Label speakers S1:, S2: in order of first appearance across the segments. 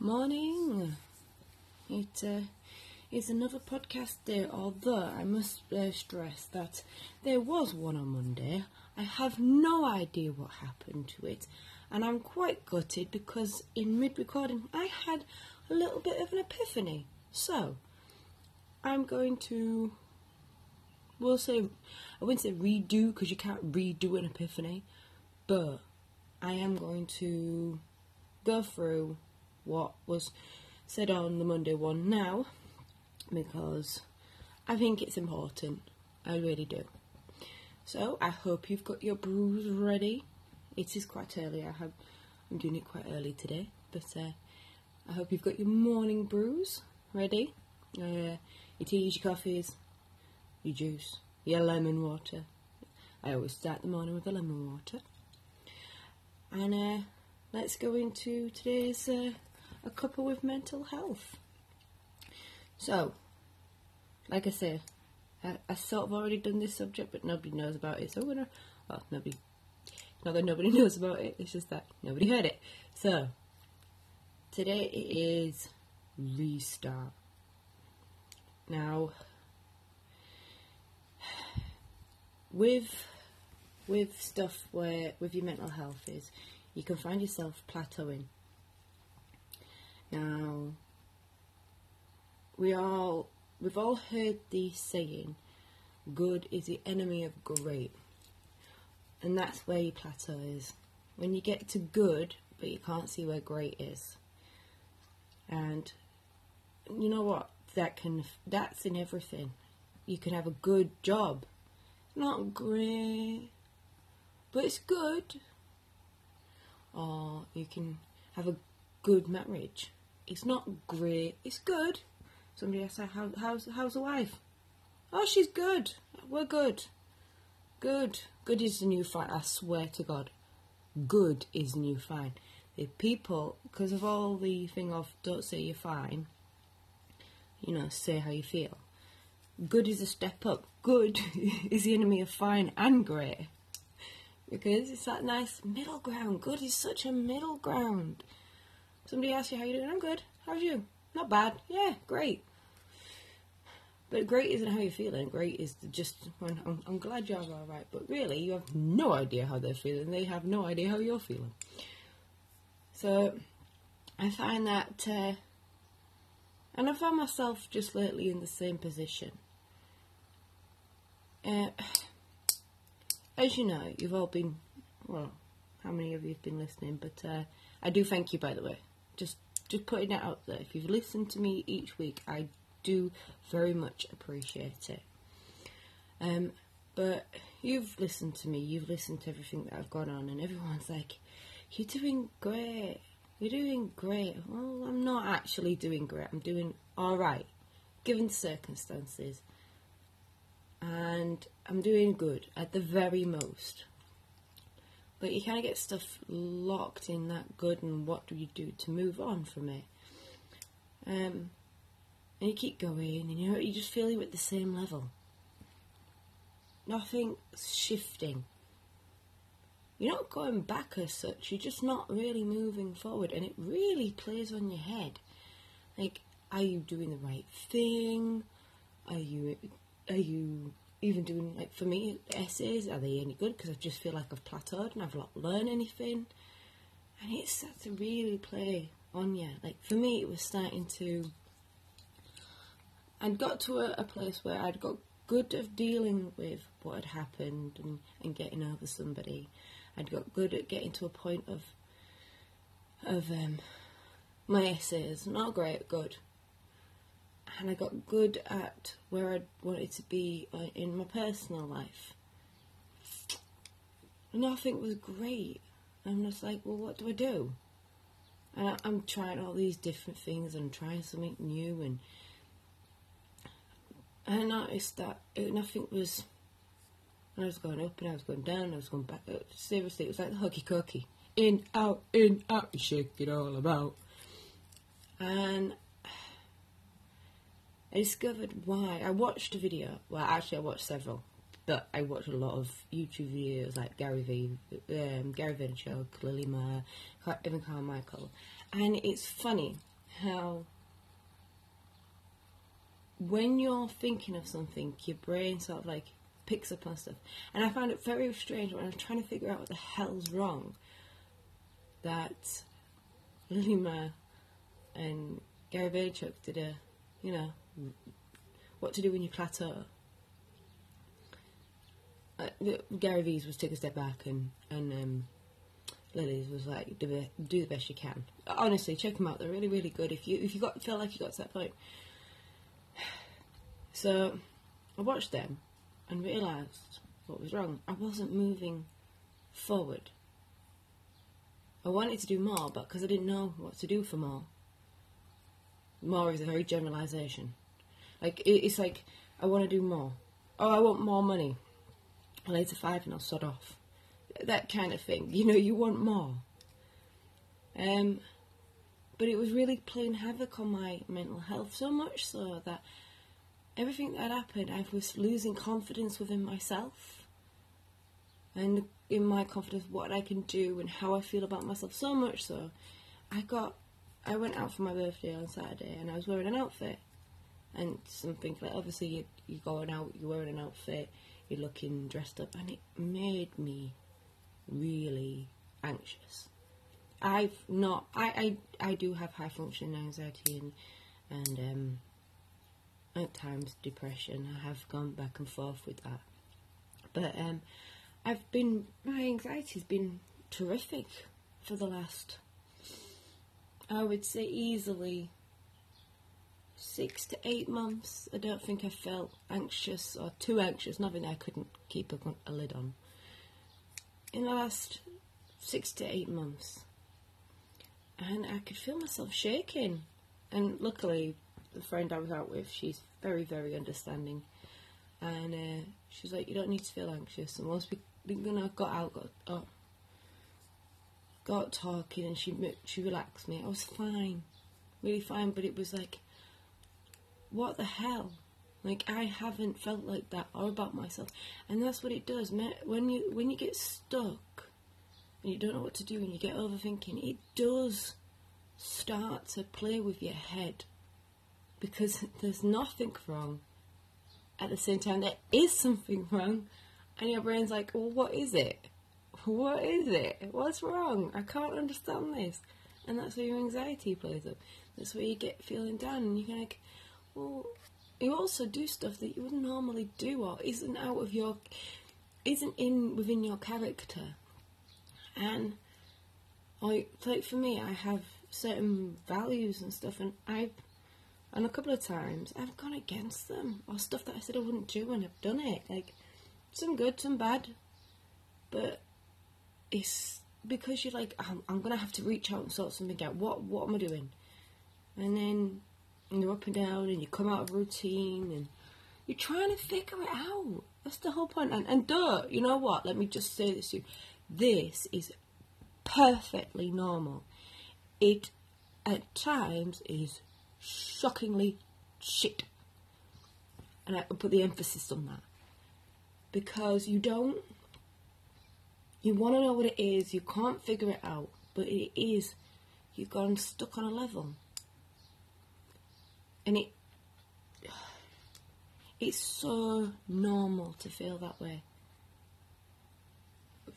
S1: Morning. It uh, is another podcast day, although I must uh, stress that there was one on Monday. I have no idea what happened to it, and I'm quite gutted because in mid recording I had a little bit of an epiphany. So, I'm going to, we'll say, I wouldn't say redo because you can't redo an epiphany, but I am going to go through what was said on the Monday one now because I think it's important. I really do. So I hope you've got your brews ready. It is quite early. I have, I'm doing it quite early today, but uh, I hope you've got your morning brews ready. Uh, your teas, your coffees, your juice, your lemon water. I always start the morning with a lemon water. And uh, let's go into today's uh, a cuppa with mental health. So, like I say, I, I sort of already done this subject, but nobody knows about it. So I'm gonna, well, nobody, not that nobody knows about it. It's just that nobody heard it. So today it is restart. Now, with with stuff where with your mental health is, you can find yourself plateauing. Now, we all we've all heard the saying, "Good is the enemy of great," and that's where your plateau is. When you get to good, but you can't see where great is, and you know what? That can that's in everything. You can have a good job, not great, but it's good. Or you can have a good marriage. It's not great. It's good. Somebody asked, How, how's, how's the wife? Oh, she's good. We're good. Good. Good is the new fine. I swear to God. Good is the new fine. The people, because of all the thing of don't say you're fine, you know, say how you feel. Good is a step up. Good is the enemy of fine and great. Because it's that nice middle ground. Good is such a middle ground. Somebody asks you how you doing. I'm good. How's you? Not bad. Yeah, great. But great isn't how you're feeling. Great is just, I'm, I'm glad you're all right. But really, you have no idea how they're feeling. They have no idea how you're feeling. So, I find that, uh, and I found myself just lately in the same position. Uh, as you know, you've all been, well, how many of you have been listening? But uh, I do thank you, by the way. Just, just putting it out there. If you've listened to me each week, I do very much appreciate it. Um, but you've listened to me, you've listened to everything that I've gone on, and everyone's like, "You're doing great. You're doing great." Well, I'm not actually doing great. I'm doing all right, given circumstances and I'm doing good at the very most. But you kind of get stuff locked in that good, and what do you do to move on from it? Um, and you keep going, and you know you just feel you're at the same level. Nothing's shifting. You're not going back as such. You're just not really moving forward, and it really plays on your head. Like, are you doing the right thing? Are you are you even doing like for me essays are they any good? Because I just feel like I've plateaued and I've not learned anything. And it starts to really play on you like for me it was starting to I'd got to a, a place where I'd got good at dealing with what had happened and, and getting over somebody. I'd got good at getting to a point of of um, my essays. Not great good and I got good at where I wanted to be uh, in my personal life. and Nothing was great. I'm just like, well, what do I do? And I'm trying all these different things and trying something new, and I noticed that it, nothing was. I was going up and I was going down, I was going back up. Seriously, it was like the hokey cokey. In, out, in, out, you shake it all about. And I discovered why. I watched a video. Well, actually, I watched several. but I watched a lot of YouTube videos like Gary V, um, Gary Vaynerchuk, Lily Ma, Evan Carmichael, and it's funny how when you're thinking of something, your brain sort of like picks up on stuff. And I found it very strange when I was trying to figure out what the hell's wrong that Lily Ma and Gary Vaynerchuk did a, you know, what to do when you plateau. Uh, Gary V's was take a step back and and um, Lily's was like do the, do the best you can. Honestly, check them out. They're really really good. If you if you got feel like you got to that point. So I watched them and realised what was wrong. I wasn't moving forward. I wanted to do more, but because I didn't know what to do for more. More is a very generalisation. Like it, it's like I want to do more. Oh, I want more money. I'll to five and I'll sod off. That kind of thing. You know, you want more. Um, but it was really playing havoc on my mental health so much so that everything that happened, I was losing confidence within myself and in my confidence, what I can do and how I feel about myself. So much so, I got, I went out for my birthday on Saturday and I was wearing an outfit and something like obviously you you're going out, you're wearing an outfit, you're looking dressed up, and it made me really anxious. I've not, I I, I do have high functioning anxiety and and um, at times depression. I have gone back and forth with that, but um, I've been my anxiety's been terrific for the last, I would say easily six to eight months. I don't think I felt anxious or too anxious, nothing I couldn't keep a, a lid on. In the last six to eight months, and I could feel myself shaking. And luckily, the friend I was out with, she's very, very understanding. And uh, she's like, "You don't need to feel anxious." And once we, we you know, got out, got oh, got talking, and she she relaxed me. I was fine, really fine. But it was like, what the hell? Like I haven't felt like that or about myself, and that's what it does. When you when you get stuck and you don't know what to do and you get overthinking, it does start to play with your head because there's nothing wrong. At the same time, there is something wrong, and your brain's like, "Well, what is it? What is it? What's wrong? I can't understand this." And that's where your anxiety plays up. That's where you get feeling down, and you're like, "Well, you also do stuff that you wouldn't normally do, or isn't out of your, isn't in within your character." And like, like for me, I have certain values and stuff, and I've and a couple of times I've gone against them or stuff that I said I wouldn't do and I've done it. Like some good, some bad, but it's because you're like I'm, I'm gonna have to reach out and sort something out. What what am I doing? And then you're up and down and you come out of routine and you're trying to figure it out. That's the whole point. And and duh, you know what? Let me just say this to you. This is perfectly normal. It at times is shockingly shit. And I put the emphasis on that. Because you don't, you want to know what it is, you can't figure it out, but it is, you've gone stuck on a level. And it, it's so normal to feel that way.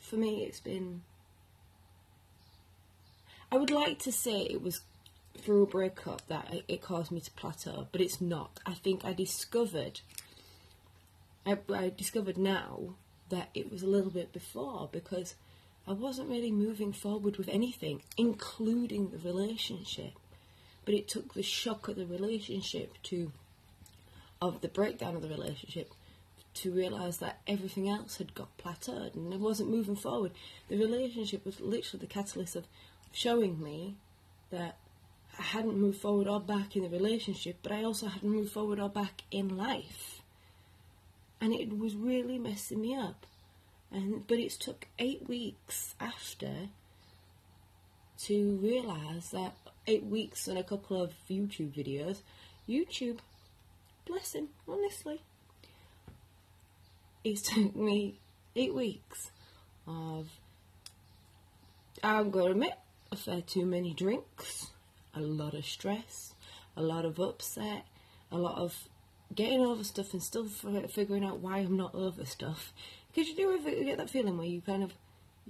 S1: For me, it's been, I would like to say it was through a breakup that it- it caused me to plateau, but it's not. I think I discovered, I, I discovered now that it was a little bit before because I wasn't really moving forward with anything, including the relationship. But it took the shock of the relationship to, of the breakdown of the relationship, to realise that everything else had got plateaued and it wasn't moving forward. The relationship was literally the catalyst of showing me that I hadn't moved forward or back in the relationship, but I also hadn't moved forward or back in life. And it was really messing me up. And but it took eight weeks after to realise that eight weeks and a couple of YouTube videos, YouTube, bless him, honestly. it's took me eight weeks of, I'm going to admit, a fair too many drinks, a lot of stress, a lot of upset, a lot of getting over stuff and still figuring out why I'm not over stuff. Because you do get that feeling where you kind of,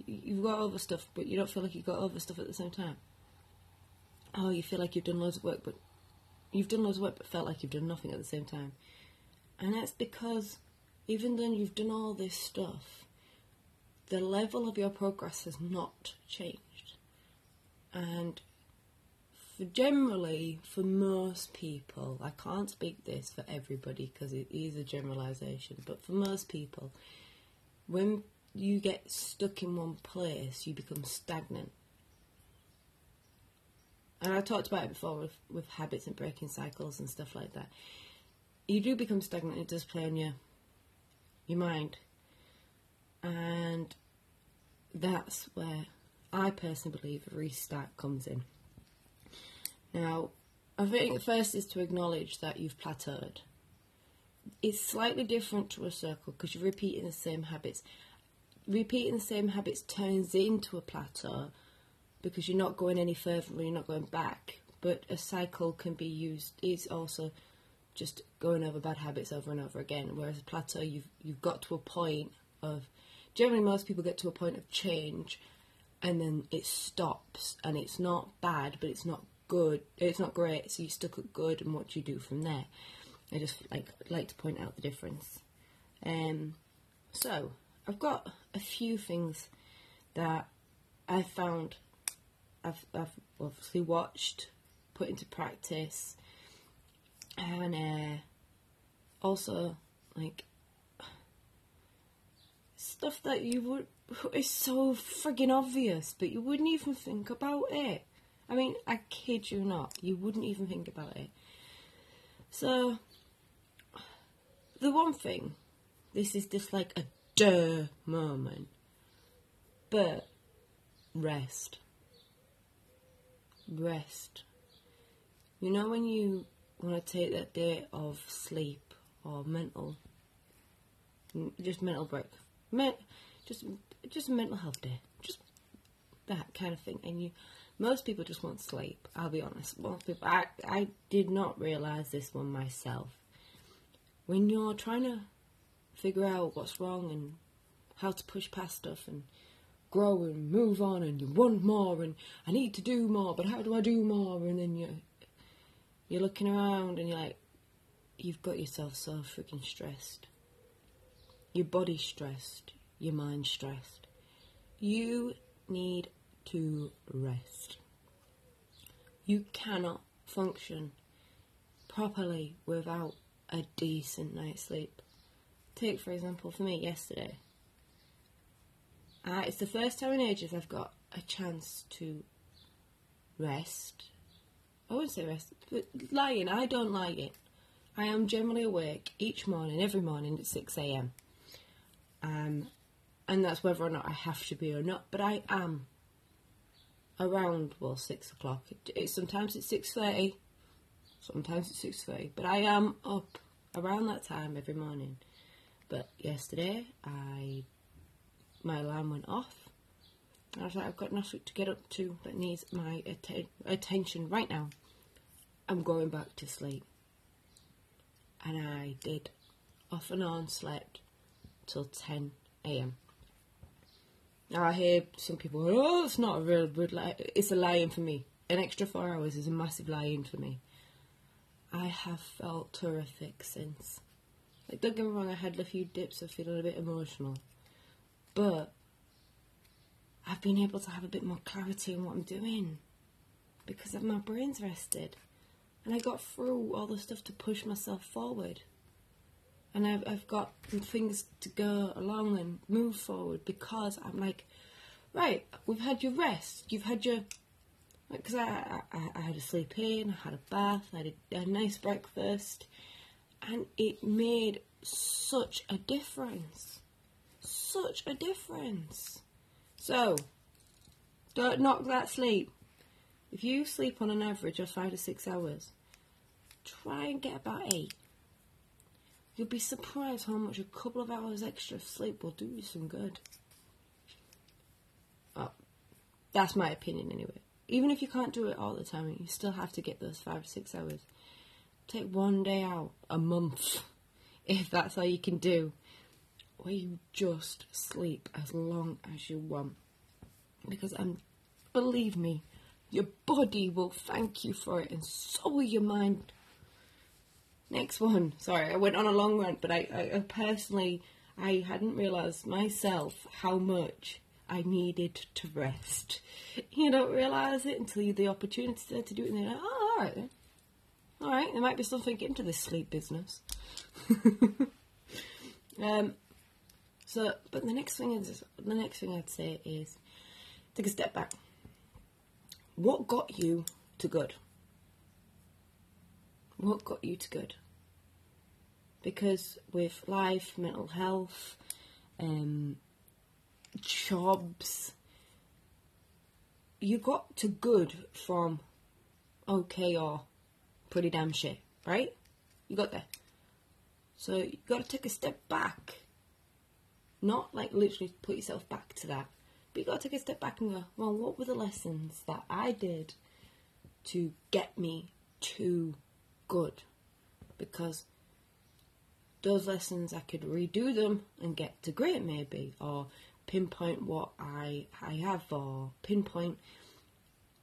S1: you've got over stuff, but you don't feel like you've got over stuff at the same time. Oh, you feel like you've done loads of work, but you've done loads of work, but felt like you've done nothing at the same time. And that's because even though you've done all this stuff, the level of your progress has not changed. And for generally, for most people, I can't speak this for everybody because it is a generalization, but for most people, when you get stuck in one place, you become stagnant. And I talked about it before with, with habits and breaking cycles and stuff like that. You do become stagnant, it does play on your your mind. And that's where I personally believe a restart comes in. Now, I think first is to acknowledge that you've plateaued. It's slightly different to a circle because you're repeating the same habits. Repeating the same habits turns into a plateau because you're not going any further and you're not going back. But a cycle can be used is also just going over bad habits over and over again. Whereas a plateau, you've you've got to a point of generally most people get to a point of change, and then it stops, and it's not bad, but it's not good. It's not great. So you stuck at good, and what you do from there? I just like like to point out the difference. Um, so I've got a few things that I found. I've, I've obviously watched, put into practice, and uh, also like stuff that you would is so friggin' obvious, but you wouldn't even think about it. I mean, I kid you not, you wouldn't even think about it. So, the one thing, this is just like a duh moment, but rest. Rest. You know when you want to take that day of sleep or mental, just mental break, men, just just mental health day, just that kind of thing, and you most people just want sleep. I'll be honest. Most people, I, I did not realize this one myself. When you're trying to figure out what's wrong and how to push past stuff and grow and move on and you want more and I need to do more, but how do I do more? And then you you're looking around and you're like, you've got yourself so freaking stressed. Your body's stressed. Your mind's stressed. You need to rest. You cannot function properly without a decent night's sleep. Take, for example, for me yesterday. Uh, it's the first time in ages I've got a chance to rest. I wouldn't say rest, but lying. I don't like it. I am generally awake each morning, every morning at 6 a.m. Um, and that's whether or not I have to be or not, but I am around well six o'clock. It, it, sometimes it's six thirty, sometimes it's six thirty. But I am up around that time every morning. But yesterday, I my alarm went off. And I was like, I've got nothing to get up to that needs my att- attention right now. I'm going back to sleep. And I did. Off and on slept till 10 a.m. Now I hear some people, oh, it's not a real good lie. It's a lie-in for me. An extra four hours is a massive lie-in for me. I have felt terrific since. Like, don't get me wrong, I had a few dips of feeling a bit emotional. But I've been able to have a bit more clarity in what I'm doing because my brain's rested. And I got through all the stuff to push myself forward and I've, I've got things to go along and move forward because I'm like, right, we've had your rest, you've had your, because I, I, I had a sleep in, I had a bath, I had a, a nice breakfast, and it made such a difference, such a difference. So, don't knock that sleep. If you sleep on an average of five to six hours, try and get about eight You'll be surprised how much a couple of hours extra of sleep will do you some good. Oh, that's my opinion anyway. Even if you can't do it all the time, you still have to get those five or six hours. Take one day out a month, if that's all you can do, where you just sleep as long as you want. Because um, believe me, your body will thank you for it, and so will your mind. Next one. Sorry, I went on a long rant, but I, I, personally, I hadn't realised myself how much I needed to rest. You don't realise it until you the opportunity to do it, and you're like, oh, all right then. All right, there might be something into this sleep business. um, so, but the next thing is, the next thing I'd say is take a step back. What got you to good? What got you to good? Because with life, mental health, um, jobs, you got to good from okay or pretty damn shit, right? You got there. So you got to take a step back. Not like literally put yourself back to that. But you got to take a step back and go, well, what were the lessons that I did to get me to good? Because those lessons, I could redo them and get to great maybe, or pinpoint what I I have, or pinpoint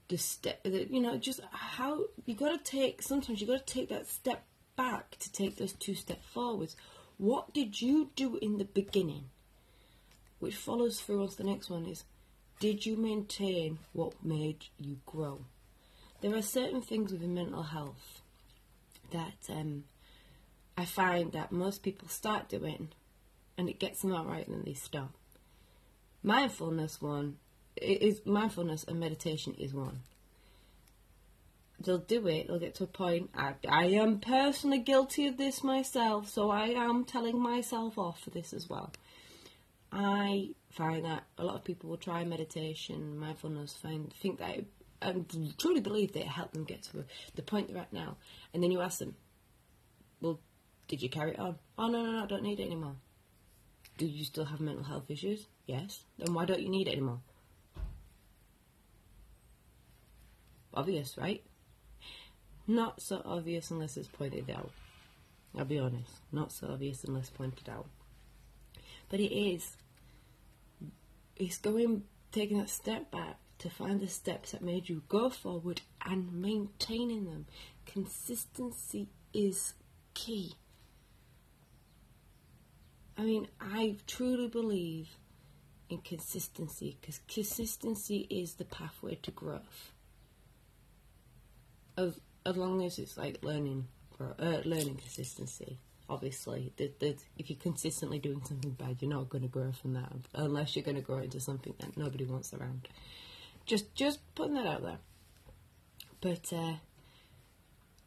S1: the step. You know, just how you got to take. Sometimes you got to take that step back to take those two steps forwards. What did you do in the beginning? Which follows through onto the next one is did you maintain what made you grow? There are certain things within mental health that um, I find that most people start doing and it gets them out right and then they stop. Mindfulness one is mindfulness and meditation is one. They'll do it, they'll get to a point. I, I am personally guilty of this myself, so I am telling myself off for this as well. I find that a lot of people will try meditation, mindfulness, find think that it, um, and truly believe that it helped them get to the point they're at now. And then you ask them, "Well, did you carry it on?" "Oh no, no, no, I don't need it anymore." Do you still have mental health issues? Yes. Then why don't you need it anymore? Obvious, right? Not so obvious unless it's pointed out. I'll be honest. Not so obvious unless pointed out. But it is. It's going, taking that step back to find the steps that made you go forward and maintaining them. Consistency is key. I mean, I truly believe in consistency because consistency is the pathway to growth. As, as long as it's like learning, uh, learning consistency obviously. that, that if you're consistently doing something bad, you're not going to grow from that unless you're going to grow into something that nobody wants around. Just, just putting that out there. But uh,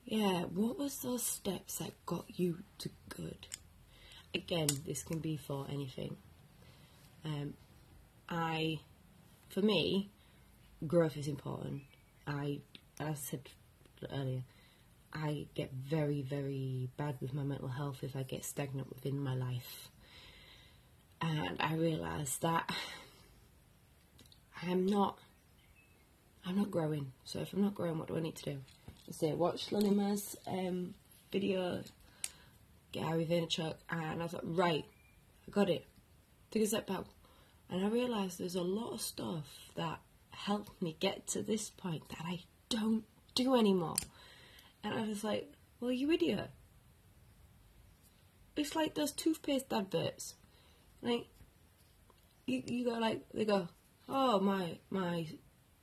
S1: yeah, what was those steps that got you to good? Again, this can be for anything. Um, I, for me, growth is important. I, as I said earlier, I get very, very bad with my mental health if I get stagnant within my life. And I realised that I'm not I'm not growing. So if I'm not growing, what do I need to do? Say watch Lily Ma's um, video, Gary Vaynerchuk, and I like, right, I got it. Took a step back, and I realised there's a lot of stuff that helped me get to this point that I don't do anymore. And I was like, well, you idiot. It's like those toothpaste adverts. Like, you, you go like, they go, oh, my, my,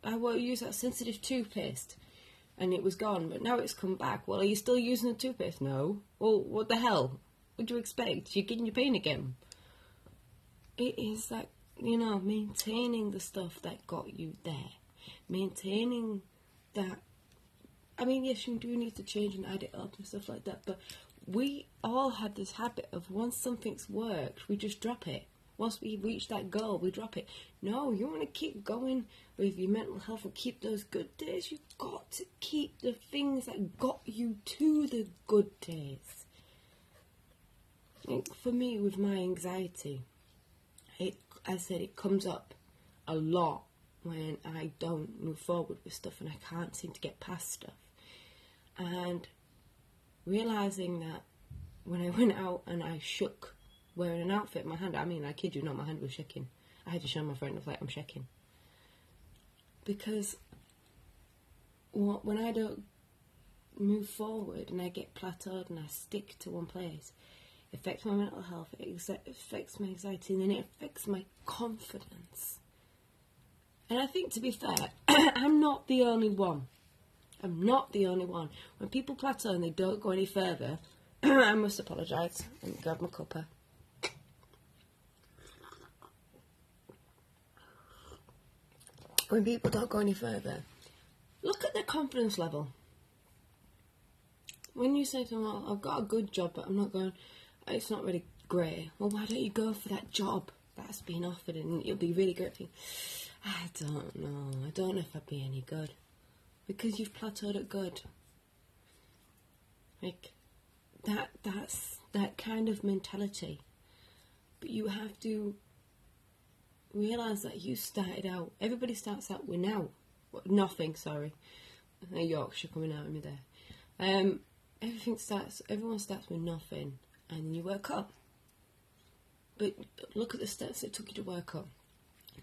S1: I won't use that sensitive toothpaste. And it was gone, but now it's come back. Well, are you still using the toothpaste? No. Well, what the hell? What do you expect? You're getting your pain again. It is that, you know, maintaining the stuff that got you there. Maintaining that I mean, yes, you do need to change and add it up and stuff like that, but we all had this habit of once something's worked, we just drop it. Once we reach that goal, we drop it. No, you want to keep going with your mental health and keep those good days. You've got to keep the things that got you to the good days. For me, with my anxiety, it, I said, it comes up a lot when I don't move forward with stuff and I can't seem to get past stuff. And realizing that when I went out and I shook wearing an outfit, my hand, I mean, I kid you not, my hand was shaking. I had to show my friend, I was like, I'm shaking. Because when I don't move forward and I get plateaued and I stick to one place, it affects my mental health, it affects my anxiety, and then it affects my confidence. And I think, to be fair, I'm not the only one. I'm not the only one. When people plateau and they don't go any further, I must apologise and grab my cuppa. When people don't go any further, look at their confidence level. When you say to them, well, I've got a good job, but I'm not going, it's not really great. Well, why don't you go for that job that's been offered and it'll be really great? I don't know. I don't know if I'd be any good. Because you've plateaued at good. Like, that, that's that kind of mentality. But you have to realise that you started out, everybody starts out with now. Nothing, sorry. Yorkshire coming out of me there. Um, everything starts, everyone starts with nothing and you work up. But look at the steps it took you to work up.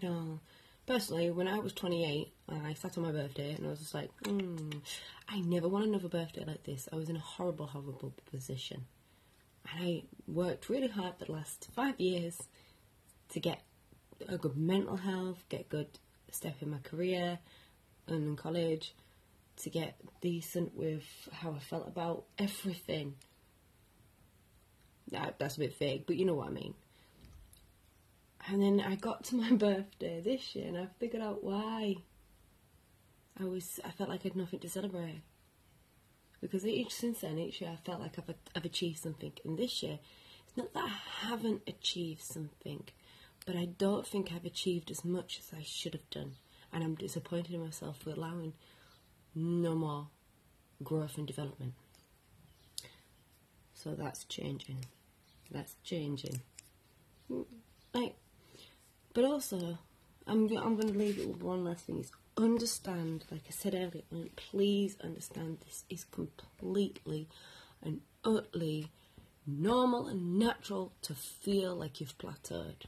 S1: Now, personally, when I was 28, I sat on my birthday and I was just like, mm, I never want another birthday like this. I was in a horrible, horrible position. And I worked really hard the last five years to get a good mental health, get good step in my career and in college, to get decent with how I felt about everything. That, that's a bit vague, but you know what I mean. And then I got to my birthday this year and I figured out why. I was I felt like I had nothing to celebrate. Because each since then, each year I felt like I've, I've achieved something. And this year, it's not that I haven't achieved something, but I don't think I've achieved as much as I should have done. And I'm disappointed in myself for allowing no more growth and development. So that's changing. That's changing. Like, but also, I'm I'm going to leave it with one last thing: is understand. Like I said earlier, please understand this is completely and utterly normal and natural to feel like you've plateaued.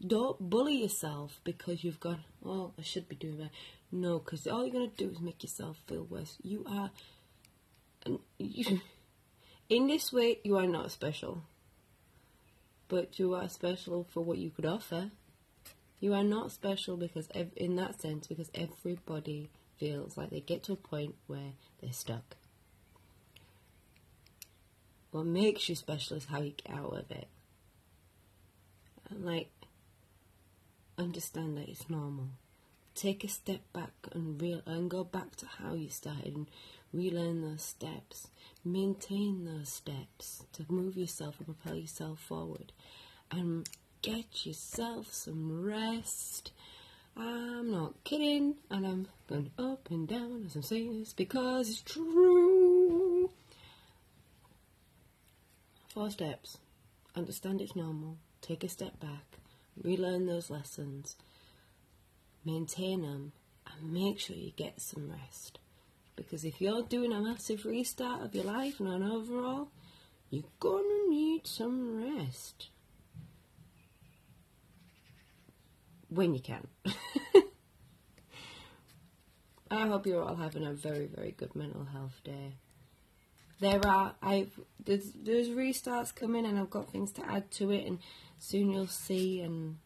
S1: Don't bully yourself because you've gone, oh, I should be doing that. No, because all you're going to do is make yourself feel worse. You are, you, in this way, you are not special. But you are special for what you could offer. You are not special because, ev- in that sense, because everybody feels like they get to a point where they're stuck. What makes you special is how you get out of it. And like, understand that it's normal. Take a step back and real and go back to how you started and relearn those steps. Maintain those steps to move yourself and propel yourself forward. And get yourself some rest. I'm not kidding, and I'm going up and down as I'm saying this because it's true. Four steps. Understand it's normal. Take a step back relearn those lessons, maintain them, and make sure you get some rest. Because if you're doing a massive restart of your life and an overall, you're gonna need some rest. When you can. I hope you're all having a very, very good mental health day. There are I've there's there's restarts coming and I've got things to add to it and soon you'll see, and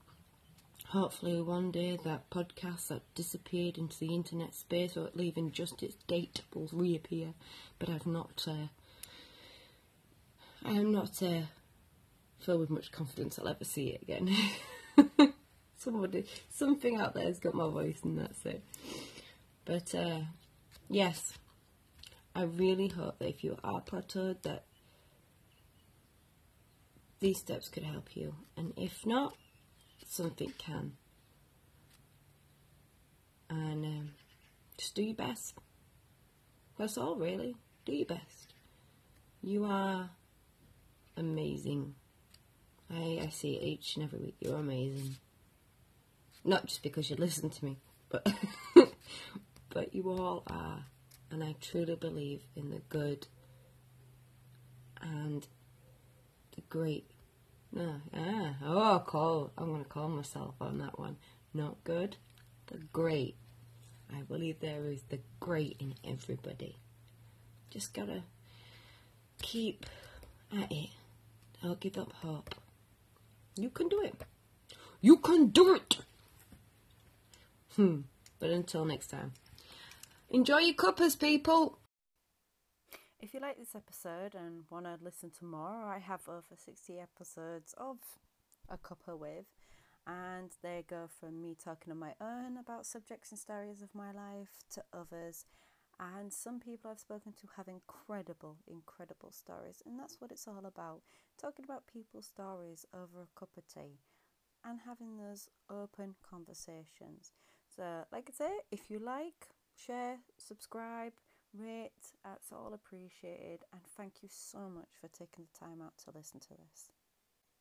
S1: hopefully one day that podcast that disappeared into the internet space or leaving just its date will reappear. But I've not, uh, I am not uh, filled with much confidence I'll ever see it again. Somebody, something out there has got my voice, and that's it. But uh, yes, I really hope that if you are plateaued, that these steps could help you. And if not, something can. And um, just do your best. That's all, really. Do your best. You are
S2: amazing. I, I see it each and every week. You're amazing. Not just because you listen to me, but but you all are, and I truly believe in the good and the great. No, ah, oh, call. I'm gonna call myself on that one. Not good, the great. I believe there is the great in everybody. Just gotta keep at it. Don't give up hope. You can do it. You can do it. Hmm. But until next time, enjoy your cuppers, people.
S1: If you like this episode and want to listen to more, I have over 60 episodes of A Cuppa With, and they go from me talking on my own about subjects and stories of my life to others. And some people I've spoken to have incredible, incredible stories, and that's what it's all about talking about people's stories over a cup of tea and having those open conversations. So, like I say, if you like, share, subscribe, rate, that's all appreciated. And thank you so much for taking the time out to listen to this.